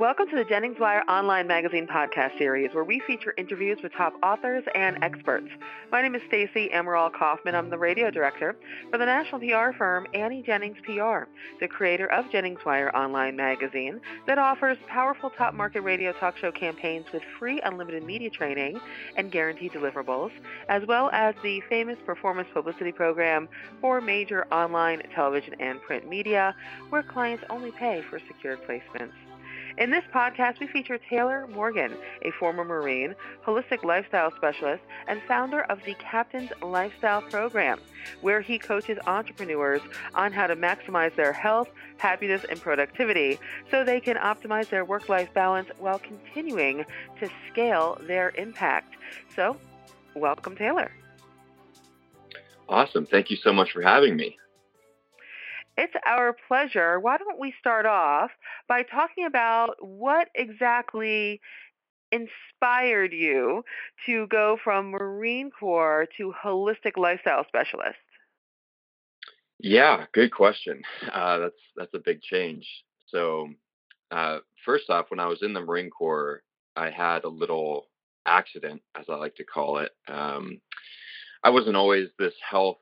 Welcome to the Jennings Wire Online Magazine podcast series, where we feature interviews with top authors and experts. My name is Stacy Emerald Kaufman. I'm the radio director for the national PR firm Annie Jennings PR, the creator of Jennings Wire Online Magazine that offers powerful top market radio talk show campaigns with free unlimited media training and guaranteed deliverables, as well as the famous performance publicity program for major online television and print media, where clients only pay for secured placements. In this podcast, we feature Taylor Morgan, a former Marine, holistic lifestyle specialist, and founder of the Captain's Lifestyle Program, where he coaches entrepreneurs on how to maximize their health, happiness, and productivity so they can optimize their work life balance while continuing to scale their impact. So, welcome, Taylor. Awesome. Thank you so much for having me. It's our pleasure. Why don't we start off by talking about what exactly inspired you to go from Marine Corps to holistic lifestyle specialist? Yeah, good question. Uh, that's that's a big change. So, uh, first off, when I was in the Marine Corps, I had a little accident, as I like to call it. Um, I wasn't always this health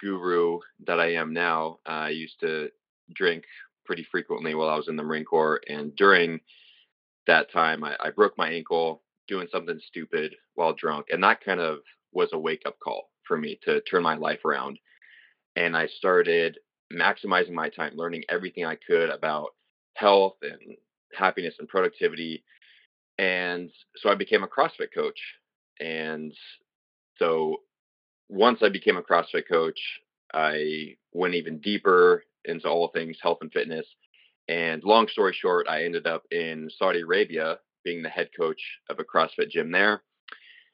guru that I am now. Uh, I used to drink pretty frequently while I was in the Marine Corps, and during that time, I, I broke my ankle doing something stupid while drunk, and that kind of was a wake up call for me to turn my life around. And I started maximizing my time, learning everything I could about health and happiness and productivity. And so I became a CrossFit coach. And so once I became a CrossFit coach, I went even deeper into all things health and fitness. And long story short, I ended up in Saudi Arabia being the head coach of a CrossFit gym there.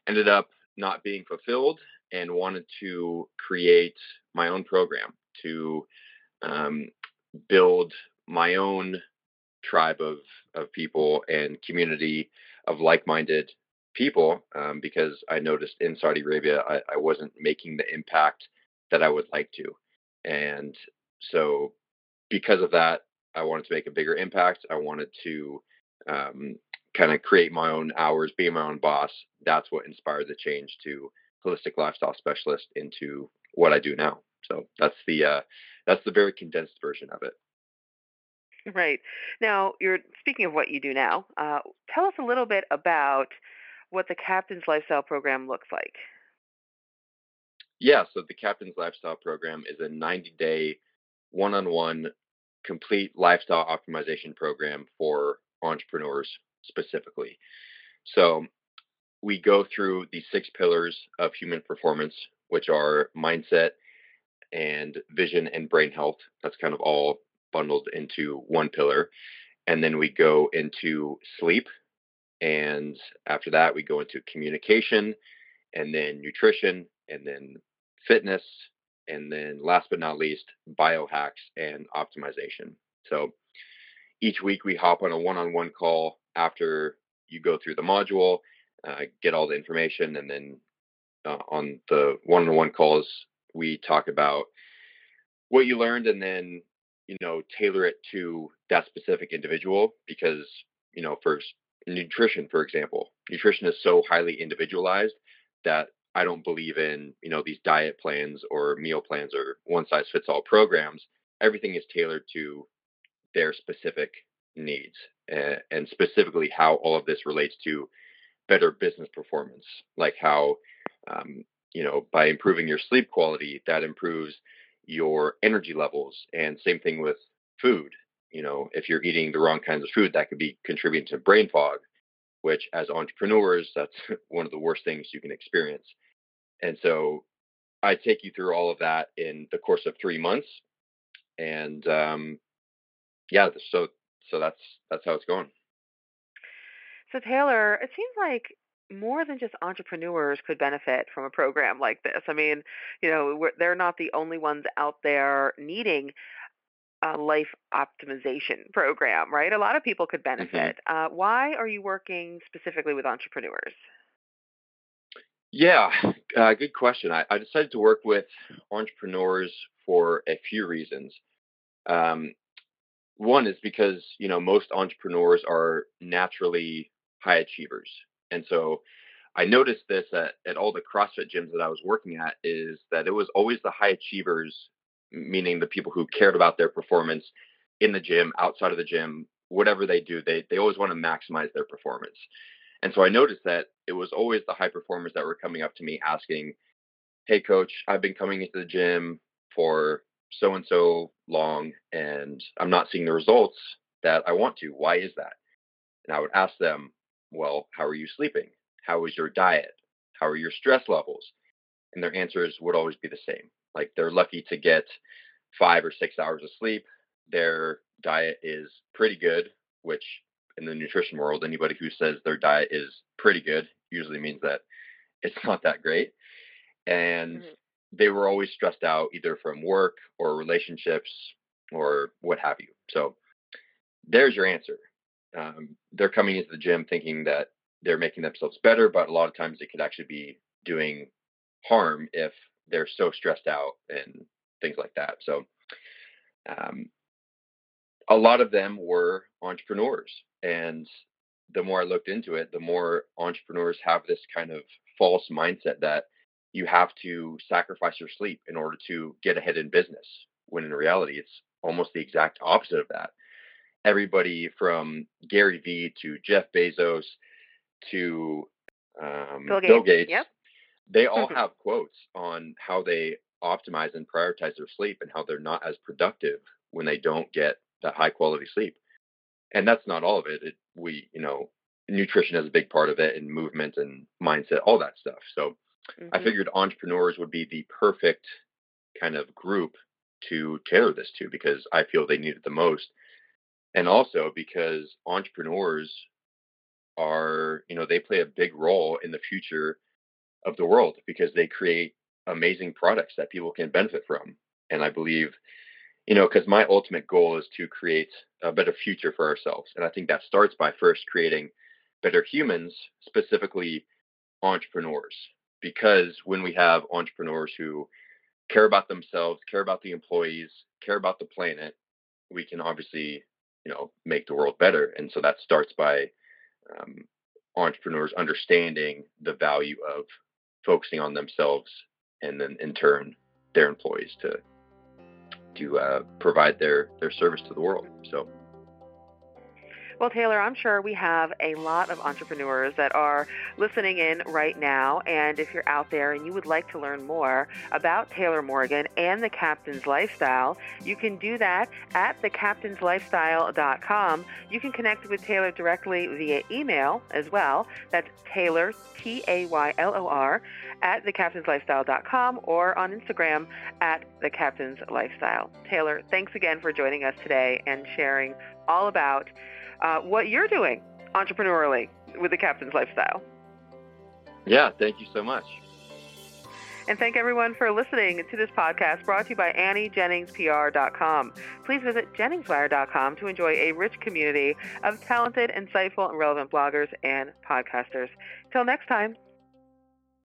Ended up not being fulfilled and wanted to create my own program to um, build my own tribe of, of people and community of like minded people um, because I noticed in Saudi Arabia I, I, wasn't making the impact that I would like to. And so, because of that, I wanted to make a bigger impact. I wanted to um, kind of create my own hours, be my own boss. That's what inspired the change to holistic lifestyle specialist into what I do now. So that's the uh, that's the very condensed version of it. Right now, you're speaking of what you do now. Uh, tell us a little bit about what the Captain's Lifestyle Program looks like. Yeah, so the Captain's Lifestyle Program is a 90 day, one on one, complete lifestyle optimization program for entrepreneurs specifically. So we go through the six pillars of human performance, which are mindset and vision and brain health. That's kind of all bundled into one pillar. And then we go into sleep, and after that, we go into communication and then nutrition and then fitness. And then last but not least, biohacks and optimization. So each week we hop on a one on one call after you go through the module, uh, get all the information. And then uh, on the one on one calls, we talk about what you learned and then, you know, tailor it to that specific individual because, you know, for nutrition, for example, nutrition is so highly individualized that I don't believe in, you know, these diet plans or meal plans or one size fits all programs. Everything is tailored to their specific needs and, specifically how all of this relates to better business performance, like how, um, you know, by improving your sleep quality, that improves your energy levels. And same thing with food you know, if you're eating the wrong kinds of food, that could be contributing to brain fog, which as entrepreneurs, that's one of the worst things you can experience. And so I take you through all of that in the course of three months. And um, yeah, so so that's that's how it's going. So Taylor, it seems like more than just entrepreneurs could benefit from a program like this. I mean, you know, they're not the only ones out there needing a life optimization program, right? A lot of people could mm-hmm. benefit. Mm-hmm. Uh, why are you working specifically with entrepreneurs? Yeah, uh, good question. I, I, decided to work with entrepreneurs for a few reasons. Um, one is because you know most entrepreneurs are naturally high achievers, and so I noticed this at, at all the CrossFit gyms that I was working at is that it was always the high achievers, meaning the people who cared about their performance in the gym, outside of the gym, whatever they do, they they always want to maximize their performance. And so I noticed that it was always the high performers that were coming up to me asking, "Hey coach, I've been coming into the gym for so and so long and I'm not seeing the results that I want to. Why is that?" And I would ask them, "Well, how are you sleeping? How is your diet? How are your stress levels?" And their answers would always be the same. Like they're lucky to get 5 or 6 hours of sleep. Their diet is pretty good, which in the nutrition world, anybody who says their diet is pretty good usually means that it's not that great. And mm-hmm. they were always stressed out either from work or relationships or what have you. So there's your answer. Um, they're coming into the gym thinking that they're making themselves better, but a lot of times it could actually be doing harm if they're so stressed out and things like that. So um, a lot of them were entrepreneurs. And the more I looked into it, the more entrepreneurs have this kind of false mindset that you have to sacrifice your sleep in order to get ahead in business, when in reality, it's almost the exact opposite of that. Everybody from Gary Vee to Jeff Bezos to um, Bill Gates, Bill Gates yep. They all have quotes on how they optimize and prioritize their sleep and how they're not as productive when they don't get that high quality sleep. And that's not all of it. it. We, you know, nutrition is a big part of it and movement and mindset, all that stuff. So mm-hmm. I figured entrepreneurs would be the perfect kind of group to tailor this to because I feel they need it the most. And also because entrepreneurs are, you know, they play a big role in the future of the world because they create amazing products that people can benefit from. And I believe you know, because my ultimate goal is to create a better future for ourselves. And I think that starts by first creating better humans, specifically entrepreneurs. Because when we have entrepreneurs who care about themselves, care about the employees, care about the planet, we can obviously, you know, make the world better. And so that starts by um, entrepreneurs understanding the value of focusing on themselves and then in turn their employees to to uh, provide their their service to the world. So. Well, Taylor, I'm sure we have a lot of entrepreneurs that are listening in right now. And if you're out there and you would like to learn more about Taylor Morgan and the Captain's Lifestyle, you can do that at thecaptainslifestyle.com. You can connect with Taylor directly via email as well. That's Taylor, T A Y L O R, at thecaptainslifestyle.com or on Instagram at thecaptainslifestyle. Taylor, thanks again for joining us today and sharing all about uh, what you're doing entrepreneurially with the Captain's Lifestyle. Yeah, thank you so much. And thank everyone for listening to this podcast brought to you by AnnieJenningsPR.com. Please visit JenningsWire.com to enjoy a rich community of talented, insightful, and relevant bloggers and podcasters. Till next time.